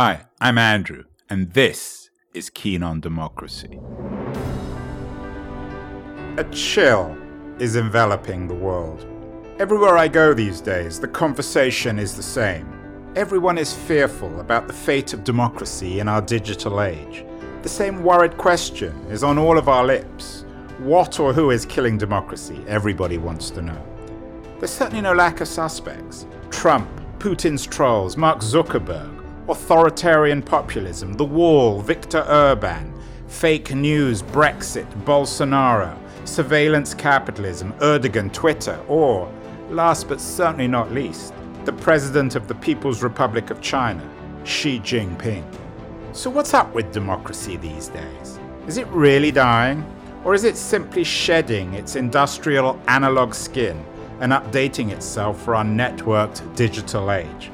Hi, I'm Andrew, and this is Keen on Democracy. A chill is enveloping the world. Everywhere I go these days, the conversation is the same. Everyone is fearful about the fate of democracy in our digital age. The same worried question is on all of our lips. What or who is killing democracy? Everybody wants to know. There's certainly no lack of suspects. Trump, Putin's trolls, Mark Zuckerberg, authoritarian populism, the wall, Viktor Orban, fake news, Brexit, Bolsonaro, surveillance capitalism, Erdogan, Twitter, or, last but certainly not least, the President of the People's Republic of China, Xi Jinping. So, what's up with democracy these days? Is it really dying? Or is it simply shedding its industrial analog skin and updating itself for our networked digital age?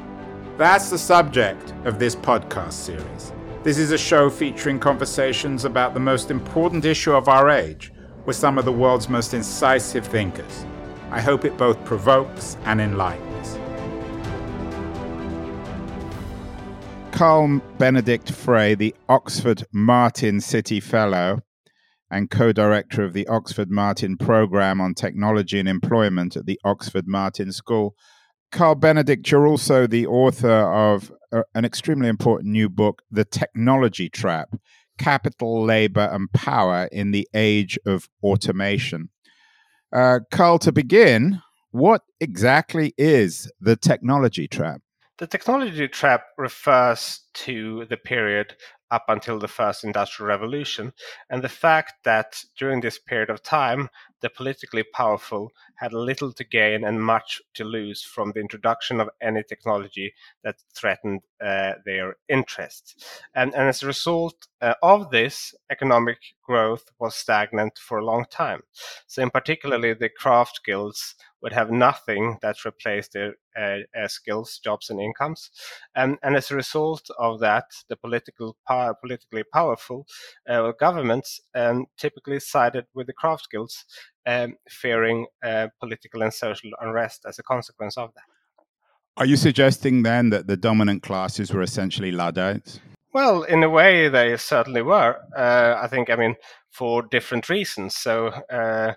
That's the subject of this podcast series. This is a show featuring conversations about the most important issue of our age with some of the world's most incisive thinkers. I hope it both provokes and enlightens. Carl Benedikt Frey, the Oxford Martin Citi Fellow and co director of the Oxford Martin Programme on Technology and Employment at the Oxford Martin School, Carl Benedikt, you're also the author of uh, an extremely important new book, The Technology Trap Capital, Labor, and Power in the Age of Automation. Uh, Carl, to begin, what exactly is the technology trap? The technology trap refers to the period up until the first industrial revolution, and the fact that during this period of time, the politically powerful had little to gain and much to lose from the introduction of any technology that threatened uh, their interests. And, and, as a result uh, of this, economic growth was stagnant for a long time. So, in particularly, the craft guilds would have nothing that replaced their uh, uh, skills, jobs, and incomes. And, and, as a result of that, the political power, politically powerful uh, governments um, typically sided with the craft guilds, um, fearing uh, political and social unrest as a consequence of that. Are you suggesting then that the dominant classes were essentially Luddites? Well, in a way, they certainly were. Uh, I think, I mean, for different reasons. So, uh,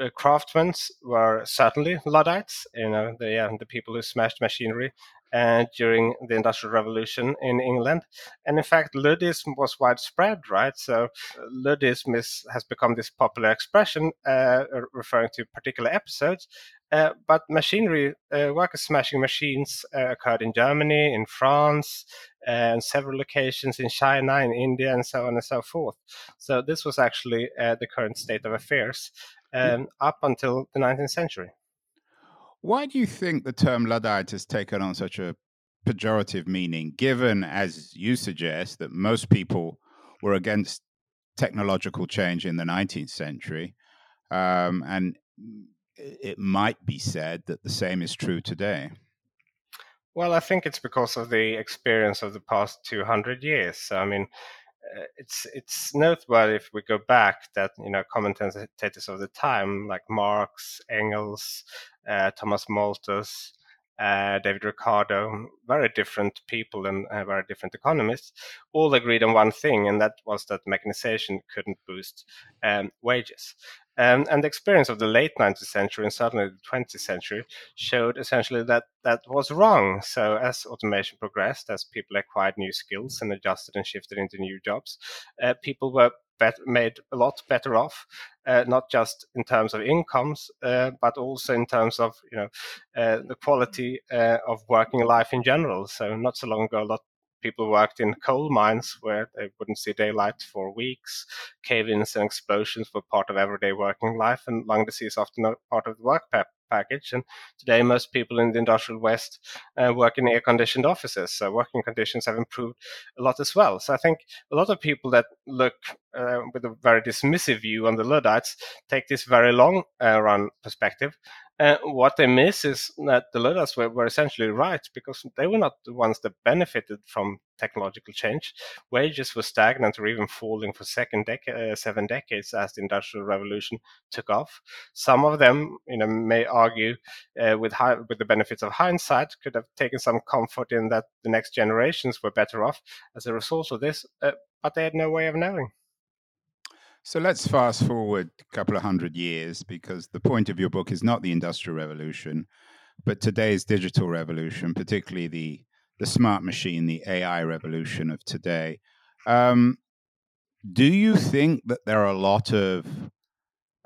uh, craftsmen were certainly Luddites, you know, the, uh, the people who smashed machinery uh, during the Industrial Revolution in England. And in fact, Luddism was widespread, right? So uh, Luddism is, has become this popular expression uh, referring to particular episodes. Uh, but machinery, workers smashing machines occurred in Germany, in France, and several locations in China, in India, and so on and so forth. So this was actually the current state of affairs um, up until the 19th century. Why do you think the term Luddite has taken on such a pejorative meaning, given, as you suggest, that most people were against technological change in the 19th century? Um, and it might be said that the same is true today. Well, I think it's because of the experience of the past 200 years. I mean, it's it's noteworthy if we go back that you know commentators of the time like Marx, Engels, uh, Thomas Malthus, uh, David Ricardo, very different people and uh, very different economists, all agreed on one thing, and that was that mechanization couldn't boost um, wages. Um, and the experience of the late 19th century and certainly the 20th century showed essentially that that was wrong. So, as automation progressed, as people acquired new skills and adjusted and shifted into new jobs, uh, people were bet- made a lot better off, uh, not just in terms of incomes, uh, but also in terms of you know uh, the quality uh, of working life in general. So, not so long ago, a lot people worked in coal mines where they wouldn't see daylight for weeks. Cave ins and explosions were part of everyday working life, and lung disease often part of the work package. And today, most people in the industrial West uh, work in air conditioned offices. So, working conditions have improved a lot as well. So, I think a lot of people that look uh, with a very dismissive view on the Luddites take this very long uh, run perspective Uh, what they miss is that the Luddites were, were essentially right because they were not the ones that benefited from technological change. Wages were stagnant or even falling for second uh, seven decades as the Industrial Revolution took off. Some of them, you know, may argue uh, with high, with the benefits of hindsight, could have taken some comfort in that the next generations were better off as a result of this, uh, but they had no way of knowing. So let's fast forward a couple of hundred years because the point of your book is not the Industrial Revolution, but today's digital revolution, particularly the the smart machine, the AI revolution of today. Um, do you think that there are a lot of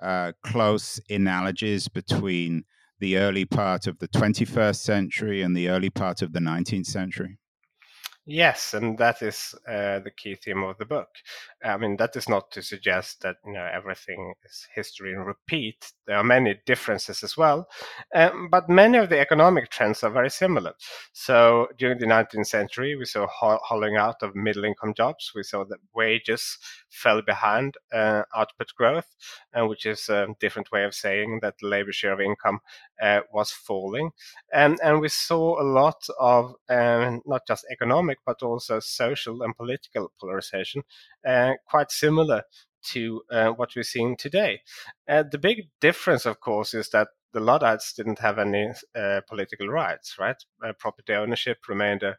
uh, close analogies between the early part of the 21st century and the early part of the 19th century? Yes, and that is uh, the key theme of the book. I mean, that is not to suggest that you know everything is history and repeat. There are many differences as well, um, but many of the economic trends are very similar. So during the 19th century, we saw ho- hollowing out of middle-income jobs. We saw that wages fell behind uh, output growth, uh, which is a different way of saying that the labor share of income uh, was falling, and and we saw a lot of um, not just economic but also social and political polarization, uh, quite similar to uh, what we're seeing today. Uh, the big difference, of course, is that the Luddites didn't have any uh, political rights, right? Uh, property ownership remained a,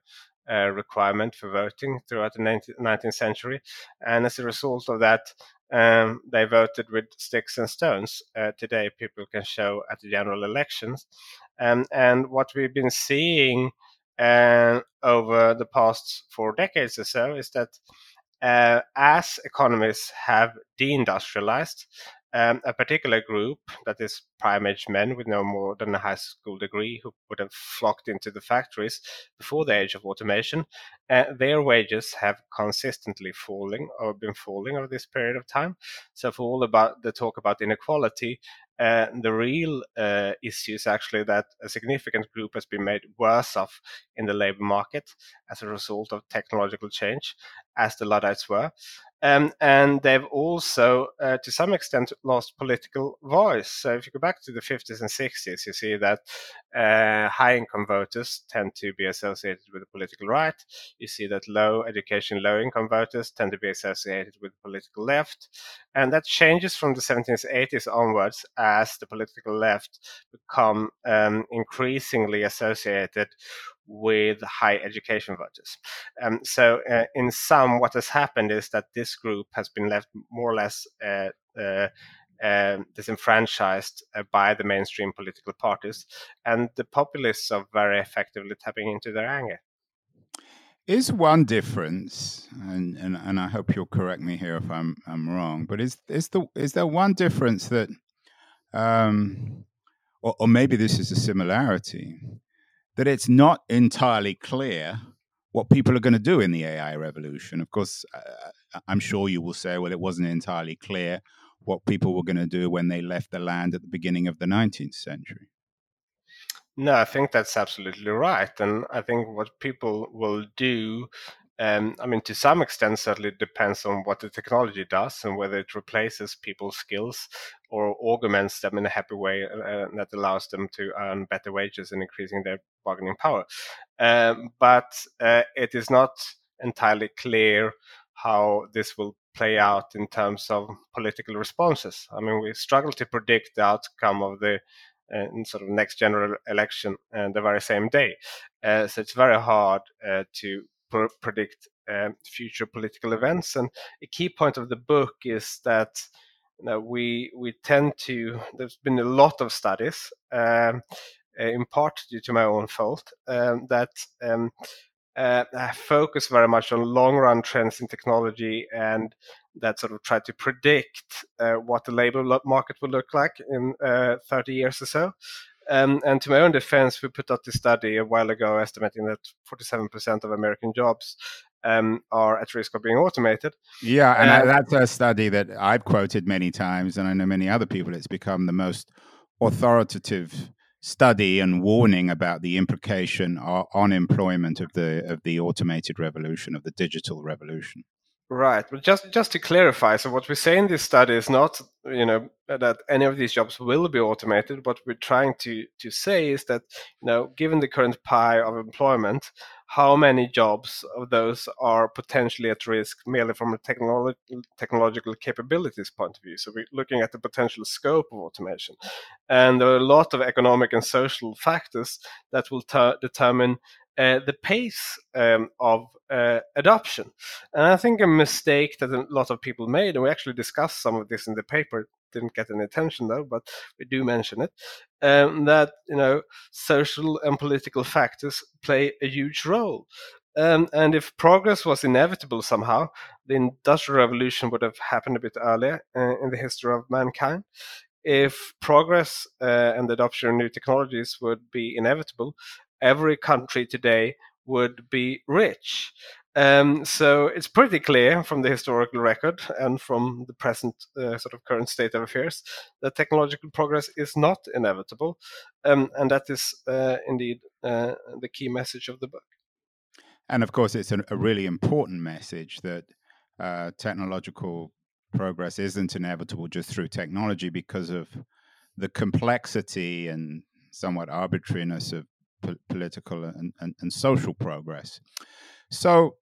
a, requirement for voting throughout the 19th century. And as a result of that, um, they voted with sticks and stones. Uh, today, people can show at the general elections. Um, and what we've been seeing uh, over the past four decades or so is that uh, as economies have deindustrialized, um, a particular group, that is prime age men with no more than a high school degree, who would have flocked into the factories before the age of automation, uh, their wages have consistently falling or been falling over this period of time. So, for all about the talk about inequality, uh, the real uh, issue is actually that a significant group has been made worse off in the labor market as a result of technological change, as the Luddites were. Um, and they've also, uh, to some extent, lost political voice. So if you go back to the 50s and 60s, you see that uh, high income voters tend to be associated with the political right. You see that low education, low income voters tend to be associated with the political left. And that changes from the 1780s onwards as the political left become um, increasingly associated with high education voters. Um, so, uh, in sum, what has happened is that this group has been left more or less uh, uh, um, disenfranchised uh, by the mainstream political parties, and the populists are very effectively tapping into their anger. Is one difference, and, and, and I hope you'll correct me here if I'm I'm wrong, but is is the is there one difference that, um, or, or maybe this is a similarity, that it's not entirely clear what people are going to do in the AI revolution. Of course, uh, I'm sure you will say, well, it wasn't entirely clear what people were going to do when they left the land at the beginning of the 19th century. No, I think that's absolutely right. And I think what people will do um, I mean, to some extent, certainly depends on what the technology does and whether it replaces people's skills or augments them in a happy way uh, that allows them to earn better wages and increasing their bargaining power. Um, but uh, it is not entirely clear how this will play out in terms of political responses. I mean, we struggle to predict the outcome of the uh, sort of next general election uh, the very same day. Uh, so it's very hard uh, to pr- predict um, future political events. And a key point of the book is that you know, we we tend to. There's been a lot of studies, um, uh, in part due to my own fault, um, that um, uh, focus very much on long run trends in technology and that sort of try to predict uh, what the labor market will look like in uh, 30 years or so. Um, and to my own defense, we put out this study a while ago estimating that 47% of American jobs um, are at risk of being automated. Yeah, and uh, that's a study that I've quoted many times, and I know many other people. It's become the most authoritative study and warning about the implication on employment of the of the automated revolution, of the digital revolution. Right, but just just to clarify, so what we say in this study is not, you know, that any of these jobs will be automated. What we're trying to to say is that, you know, given the current pie of employment, how many jobs of those are potentially at risk merely from a technolo- technological capabilities point of view. So we're looking at the potential scope of automation, and there are a lot of economic and social factors that will ter- determine uh, the pace um, of uh, adoption. And I think a mistake that a lot of people made, and we actually discussed some of this in the paper, didn't get any attention though, but we do mention it, um, that you know social and political factors play a huge role. Um, and if progress was inevitable somehow, the Industrial Revolution would have happened a bit earlier uh, in the history of mankind. If progress uh, and the adoption of new technologies would be inevitable, every country today would be rich. Um, so it's pretty clear from the historical record and from the present uh, sort of current state of affairs that technological progress is not inevitable, um, and that is uh, indeed uh, the key message of the book. And of course, it's a, a really important message that uh, technological progress isn't inevitable just through technology because of the complexity and somewhat arbitrariness of po- political and, and, and social progress. So,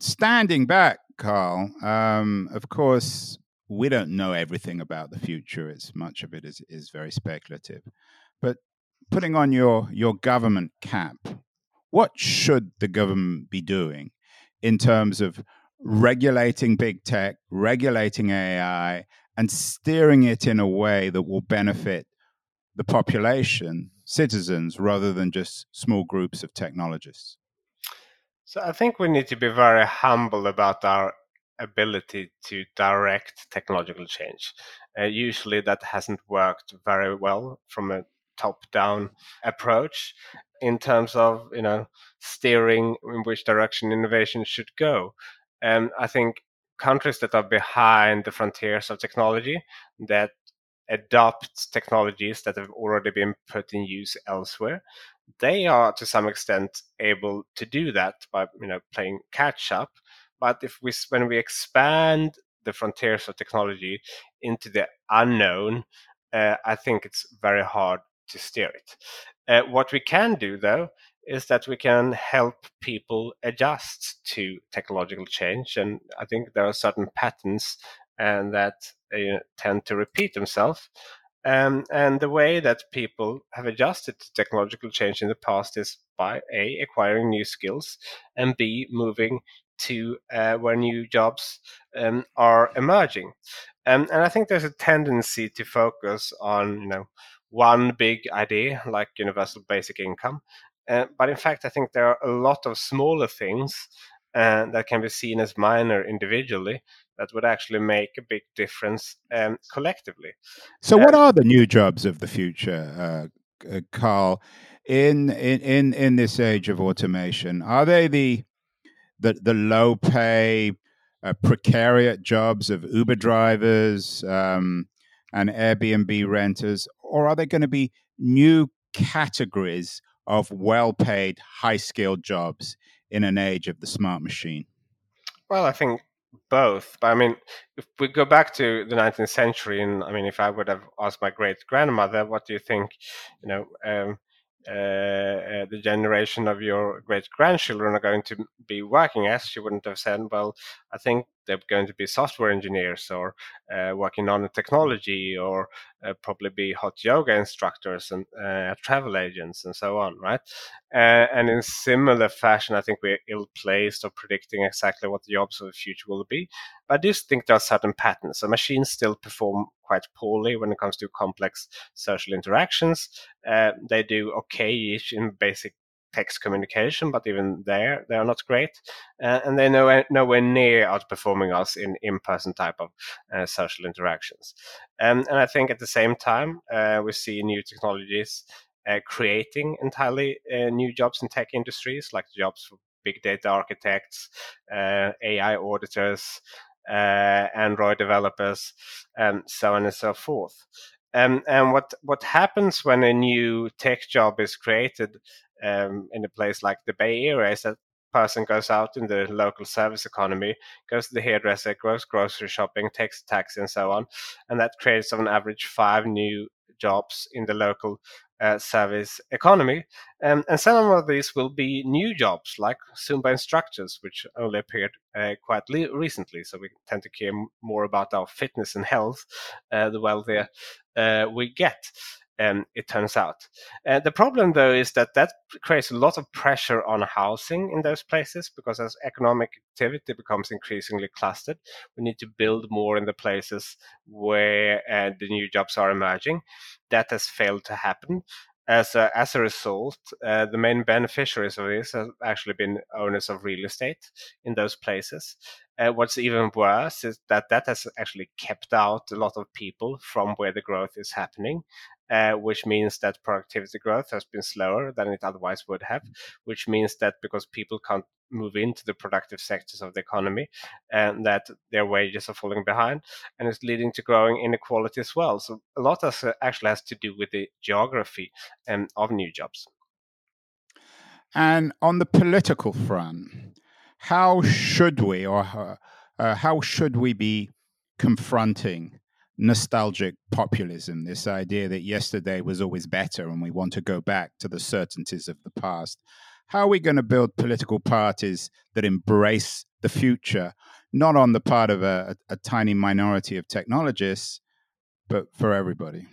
standing back, Carl, um, of course, we don't know everything about the future. It's much of it is, is very speculative. But putting on your, your government cap, what should the government be doing in terms of regulating big tech, regulating AI, and steering it in a way that will benefit the population, citizens, rather than just small groups of technologists? So I think we need to be very humble about our ability to direct technological change. Uh, usually that hasn't worked very well from a top-down approach in terms of you know steering in which direction innovation should go. And I think countries that are behind the frontiers of technology that adopt technologies that have already been put in use elsewhere, they are to some extent able to do that by you know playing catch up. But if we when we expand the frontiers of technology into the unknown, uh, I think it's very hard to steer it. Uh, what we can do though is that we can help people adjust to technological change, and I think there are certain patterns and that uh, tend to repeat themselves. Um, and the way that people have adjusted to technological change in the past is by A, acquiring new skills, and B, moving to uh, where new jobs um, are emerging. Um, and I think there's a tendency to focus on, you know, one big idea like universal basic income. Uh, but in fact, I think there are a lot of smaller things uh, that can be seen as minor individually that would actually make a big difference um, collectively. So, what are the new jobs of the future, uh, uh, Carl? In, in in in this age of automation, are they the the, the low pay, uh, precariat jobs of Uber drivers um, and Airbnb renters, or are they going to be new categories of well paid, high skilled jobs in an age of the smart machine? Well, I think both. But I mean, if we go back to the 19th century, and I mean, if I would have asked my great grandmother, what do you think, you know, um, uh, uh, the generation of your great grandchildren are going to be working as, she wouldn't have said, well, I think they're going to be software engineers or uh, working on technology or uh, probably be hot yoga instructors and uh, travel agents and so on, right? Uh, and in similar fashion, I think we're ill placed of predicting exactly what the jobs of the future will be. But I do think there are certain patterns. So machines still perform quite poorly when it comes to complex social interactions. Uh, they do okay-ish in basic text communication, but even there, they are not great. Uh, and they're nowhere, nowhere near outperforming us in in person type of uh, social interactions. Um, and I think at the same time, uh, we see new technologies uh, creating entirely uh, new jobs in tech industries, like jobs for big data architects, uh, AI auditors, Android developers, and so on and so forth. Um, and what what happens when a new tech job is created um, in a place like the Bay Area is that person goes out in the local service economy, goes to the hairdresser, goes grocery shopping, takes a taxi, and so on, and that creates on average five new jobs in the local uh, service economy. Um, and some of these will be new jobs like Zumba instructors, which only appeared uh, quite le- recently. So we tend to care more about our fitness and health uh, the wealthier uh, we get. Um, it turns out. Uh, the problem, though, is that that creates a lot of pressure on housing in those places because as economic activity becomes increasingly clustered, we need to build more in the places where uh, the new jobs are emerging. That has failed to happen. As a, as a result, uh, the main beneficiaries of this have actually been owners of real estate in those places. Uh, what's even worse is that that has actually kept out a lot of people from where the growth is happening uh, which means that productivity growth has been slower than it otherwise would have, which means that because people can't move into the productive sectors of the economy and that their wages are falling behind and it's leading to growing inequality as well. So a lot of actually has to do with the geography um, of new jobs. And on the political front how should we or uh, uh how should we be confronting nostalgic populism, this idea that yesterday was always better and we want to go back to the certainties of the past. How are we going to build political parties that embrace the future, not on the part of a, a, a tiny minority of technologists, but for everybody?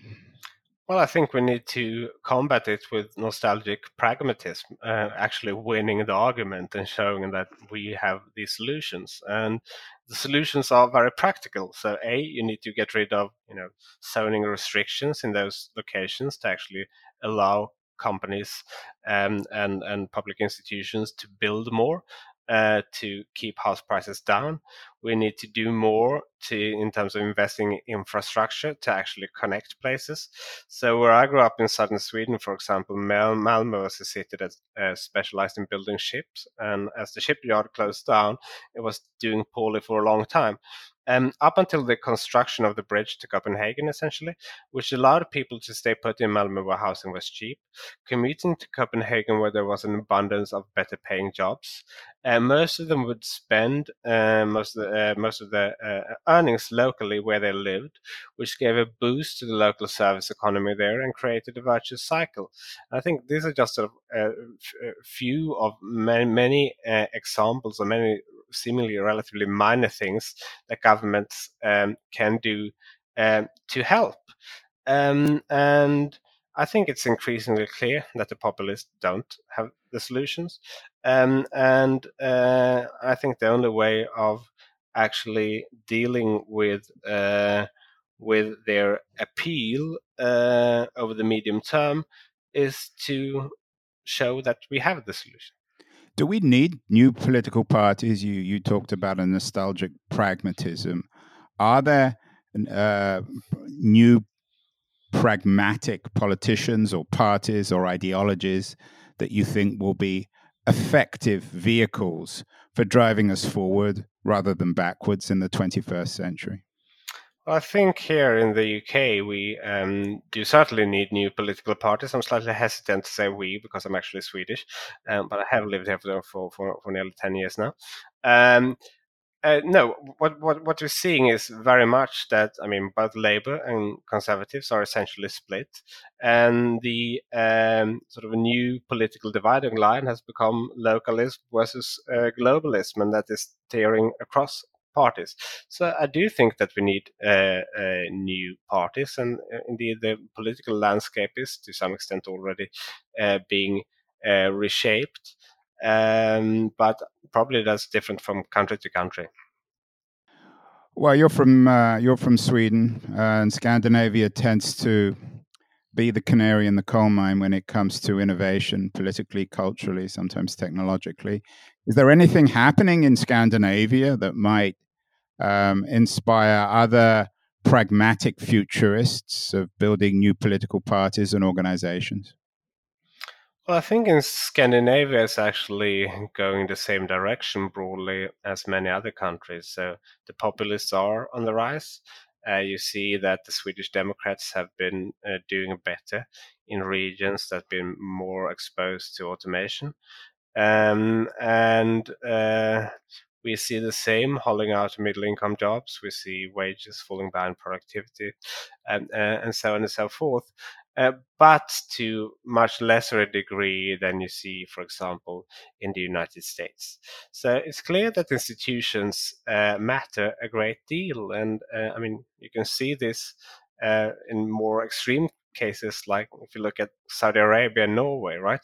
Well, I think we need to combat it with nostalgic pragmatism, uh, actually winning the argument and showing that we have these solutions. And the solutions are very practical. So, a you need to get rid of you know zoning restrictions in those locations to actually allow companies um, and and public institutions to build more uh, to keep house prices down. We need to do more to in terms of investing in infrastructure to actually connect places. So where I grew up in southern Sweden, for example, Mal- Malmo was a city that uh, specialized in building ships, and as the shipyard closed down, it was doing poorly for a long time. Um, up until the construction of the bridge to Copenhagen, essentially, which allowed people to stay put in Malmö where housing was cheap, commuting to Copenhagen where there was an abundance of better paying jobs. Uh, most of them would spend uh, most of the, uh, most of the uh, earnings locally where they lived, which gave a boost to the local service economy there and created a virtuous cycle. I think these are just a, a few of many, many uh, examples or many seemingly relatively minor things that governments um, can do um, to help. Um, and I think it's increasingly clear that the populists don't have the solutions. Um, and uh, I think the only way of actually dealing with uh, with their appeal uh, over the medium term is to show that we have the solution do we need new political parties? You you talked about a nostalgic pragmatism. Are there uh, new pragmatic politicians or parties or ideologies that you think will be effective vehicles for driving us forward rather than backwards in the 21st century? I think here in the UK we um, do certainly need new political parties. I'm slightly hesitant to say we because I'm actually Swedish, um, but I have lived here for, for, for, nearly 10 years now. Um, uh, no, what, what what we're seeing is very much that I mean both Labour and Conservatives are essentially split, and the um, sort of a new political dividing line has become localism versus uh, globalism, and that is tearing across parties. So I do think that we need uh, uh, new parties, and uh, indeed the political landscape is to some extent already uh, being uh, reshaped. Um, but probably that's different from country to country. Well, you're from you're from Sweden, and Scandinavia tends to be the canary in the coal mine when it comes to innovation, politically, culturally, sometimes technologically. Is there anything happening in Scandinavia that might um, inspire other pragmatic futurists of building new political parties and organizations? Well, I think in Scandinavia it's actually going the same direction broadly as many other countries. So the populists are on the rise. Uh, you see that the Swedish Democrats have been uh, doing better in regions that have been more exposed to automation. um, and uh, we see the same hollowing out middle income jobs. We see wages falling behind productivity, and uh, and so on and so forth. Uh, but to much lesser a degree than you see, for example, in the United States. So it's clear that institutions uh, matter a great deal, and uh, I mean you can see this uh, in more extreme cases, like if you look at Saudi Arabia and Norway, right?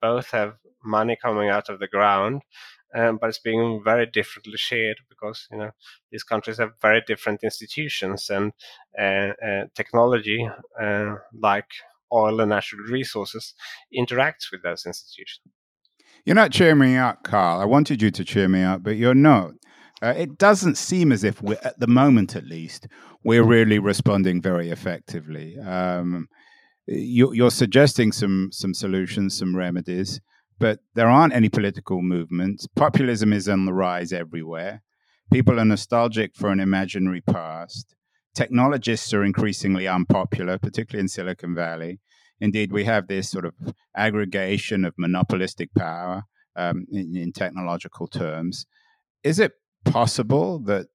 Both have money coming out of the ground, um, but it's being very differently shared because you know these countries have very different institutions and uh, uh, technology, uh, like oil and natural resources, interacts with those institutions. You're not cheering me up, Carl. I wanted you to cheer me up, but you're not. Uh, it doesn't seem as if we're, at the moment at least, we're really responding very effectively. Um, you, are suggesting some some solutions, some remedies but there aren't any political movements. Populism is on the rise everywhere. People are nostalgic for an imaginary past. Technologists are increasingly unpopular, particularly in Silicon Valley. Indeed, we have this sort of aggregation of monopolistic power um, in, in technological terms. Is it possible that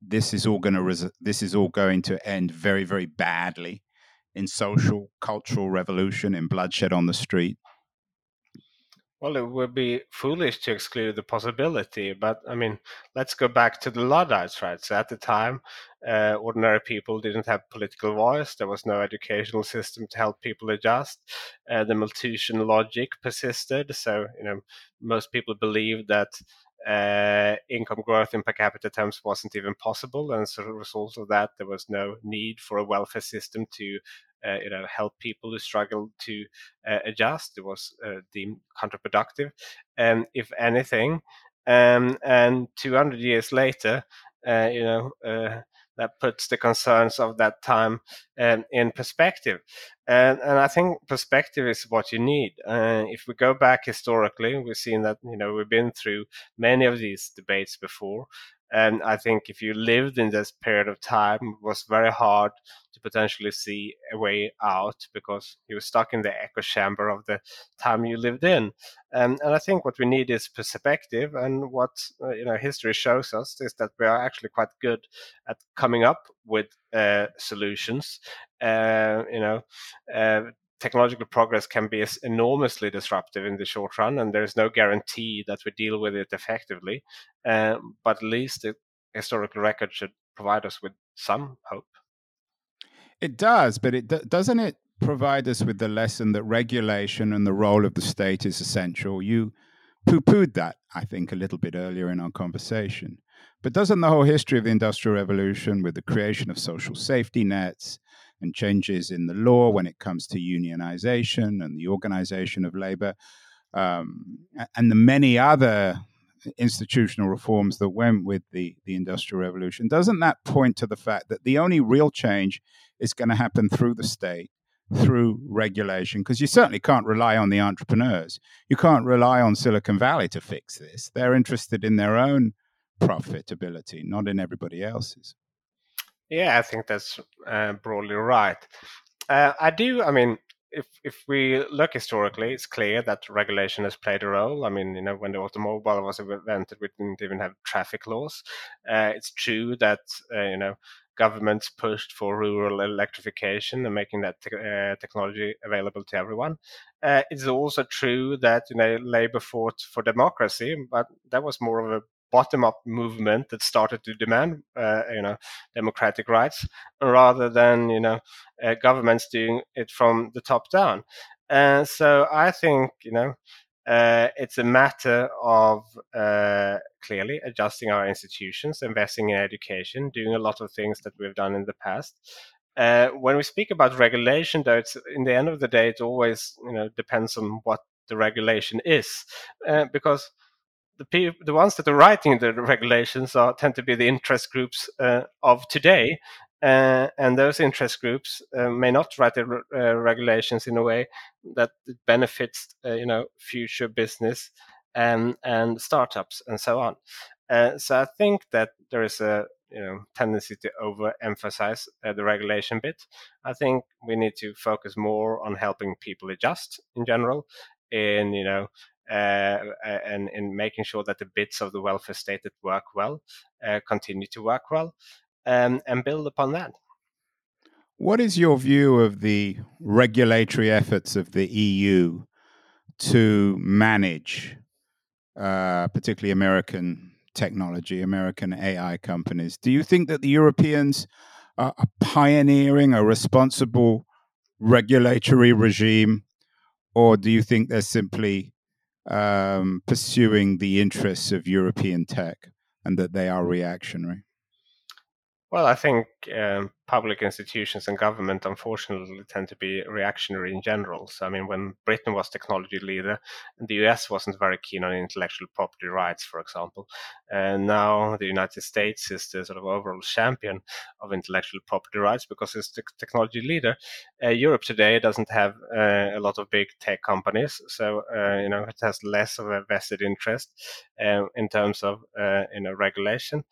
this is all going to res- this is all going to end very very badly in social cultural revolution in bloodshed on the street well, it would be foolish to exclude the possibility, but I mean, let's go back to the Luddites, right? So at the time, uh, ordinary people didn't have political voice. There was no educational system to help people adjust. Uh, the Malthusian logic persisted. So, you know, most people believed that uh, income growth in per capita terms wasn't even possible, and as a result of that, there was no need for a welfare system to uh, you know help people who struggle to uh, adjust. It was uh, deemed counterproductive, and if anything, um, and 200 years later, uh, you know uh, that puts the concerns of that time um, in perspective. And, and I think perspective is what you need. Uh, if we go back historically, we've seen that you know we've been through many of these debates before, and I think if you lived in this period of time, it was very hard potentially see a way out because you were stuck in the echo chamber of the time you lived in. And I think what we need is perspective. And what uh, you know history shows us is that we are actually quite good at coming up with uh, solutions. Uh, you know, uh, technological progress can be enormously disruptive in the short run, and there's no guarantee that we deal with it effectively. Um, but at least the historical record should provide us with some hope. It does, but it doesn't it provide us with the lesson that regulation and the role of the state is essential. You poo-pooed that, I think, a little bit earlier in our conversation. But doesn't the whole history of the Industrial Revolution, with the creation of social safety nets, and changes in the law when it comes to unionization and the organization of labor, um, and the many other institutional reforms that went with the, the Industrial Revolution, doesn't that point to the fact that the only real change is going to happen through the state? Through regulation, because you certainly can't rely on the entrepreneurs. You can't rely on Silicon Valley to fix this. They're interested in their own profitability, not in everybody else's. Yeah, I think that's uh, broadly right. Uh, I do. I mean, if if we look historically, it's clear that regulation has played a role. I mean, you know, when the automobile was invented, we didn't even have traffic laws. Uh, it's true that uh, you know governments pushed for rural electrification and making that te- uh, technology available to everyone. Uh, it's also true that you know Labour fought for democracy, but that was more of a bottom-up movement that started to demand, uh, you know, democratic rights, rather than you know uh, governments doing it from the top down. And so I think you know uh, it's a matter of uh, clearly adjusting our institutions, investing in education, doing a lot of things that we've done in the past. Uh, when we speak about regulation, though, it's in the end of the day, it always you know depends on what the regulation is, uh, because the people, the ones that are writing the regulations are tend to be the interest groups uh, of today, uh, and those interest groups uh, may not write the re- uh, regulations in a way that benefits, uh, you know, future business and and startups and so on. Uh, so I think that there is a you know tendency to overemphasize uh, the regulation bit. I think we need to focus more on helping people adjust in general in you know and in making sure that the bits of the welfare state that work well uh, continue to work well, um, and build upon that. What is your view of the regulatory efforts of the EU to manage, uh, particularly American technology, American AI companies? Do you think that the Europeans are pioneering a responsible regulatory regime, or do you think they're simply um, pursuing the interests of European tech and that they are reactionary? Well, I think um, public institutions and government, unfortunately, tend to be reactionary in general. So, I mean, when Britain was technology leader, the US wasn't very keen on intellectual property rights, for example. And now the United States is the sort of overall champion of intellectual property rights because it's the technology leader. Uh, Europe today doesn't have uh, a lot of big tech companies, so uh, you know it has less of a vested interest uh, in terms of uh, you know regulation.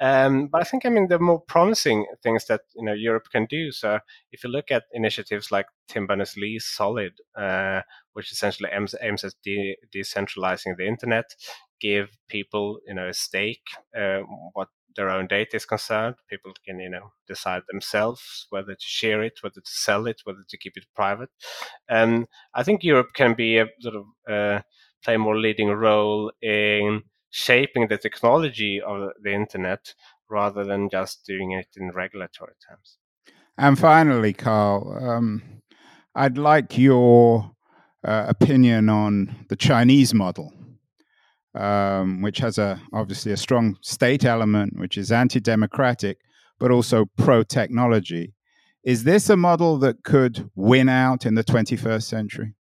Um, but I think, I mean, the more promising things that you know Europe can do. So, if you look at initiatives like Tim Berners-Lee's Solid, uh, which essentially aims, aims at de- decentralizing the internet, give people you know a stake uh, what their own data is concerned. People can you know decide themselves whether to share it, whether to sell it, whether to keep it private. And I think Europe can be a sort of uh, play a more leading role in shaping the technology of the internet rather than just doing it in regulatory terms. And finally, Carl, um, I'd like your uh, opinion on the Chinese model, um, which has a obviously a strong state element, which is anti-democratic, but also pro-technology. Is this a model that could win out in the 21st century?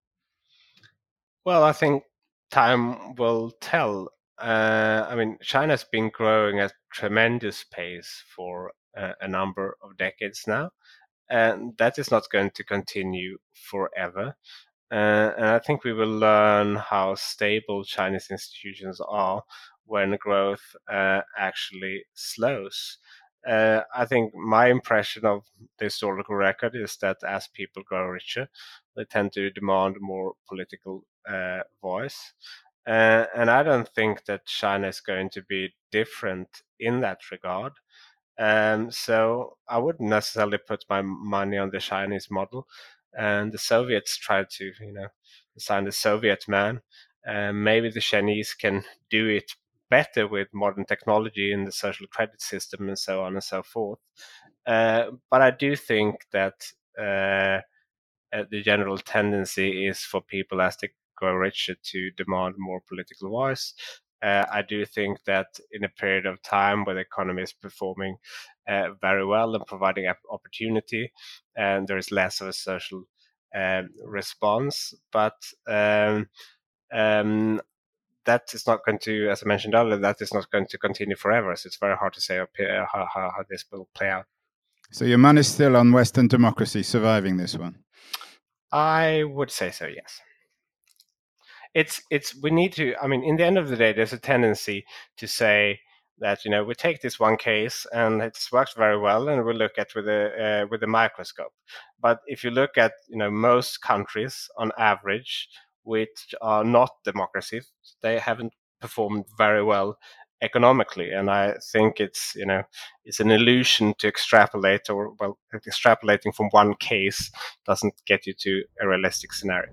Well, I think time will tell. Uh, I mean, China's been growing at tremendous pace for uh, a number of decades now, and that is not going to continue forever. Uh, and I think we will learn how stable Chinese institutions are when growth uh, actually slows. Uh, I think my impression of the historical record is that as people grow richer, they tend to demand more political uh, voice. Uh, and I don't think that China is going to be different in that regard. Um, so I wouldn't necessarily put my money on the Chinese model. And the Soviets tried to, you know, design the Soviet man. Uh, maybe the Chinese can do it better with modern technology and the social credit system and so on and so forth. Uh, but I do think that uh, uh the general tendency is for people as they richer to demand more political voice. Uh, I do think that in a period of time where the economy is performing uh, very well and providing opportunity, and there is less of a social um, response, but um, um, that is not going to, as I mentioned earlier, that is not going to continue forever. So it's very hard to say how, how, how this will play out. So your money is still on Western democracy surviving this one? I would say so, yes it's it's we need to i mean in the end of the day there's a tendency to say that you know we take this one case and it's worked very well and we look at with a uh, with a microscope. But if you look at you know most countries on average which are not democracies they haven't performed very well economically. And i think it's you know it's an illusion to extrapolate or well extrapolating from one case doesn't get you to a realistic scenario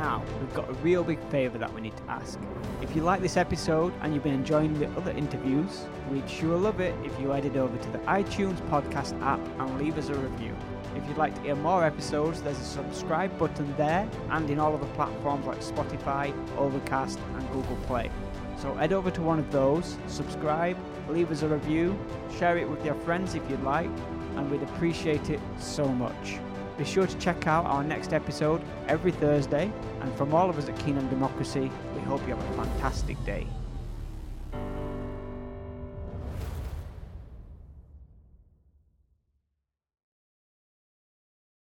now, we've got a real big favour that we need to ask. If you like this episode and you've been enjoying the other interviews, we'd sure love it if you headed over to the iTunes podcast app and leave us a review. If you'd like to hear more episodes, there's a subscribe button there and in all of the platforms like Spotify, Overcast, and Google Play. So head over to one of those, subscribe, leave us a review, share it with your friends if you'd like, and we'd appreciate it so much. Be sure to check out our next episode every Thursday. And from all of us at Keen on Democracy, we hope you have a fantastic day.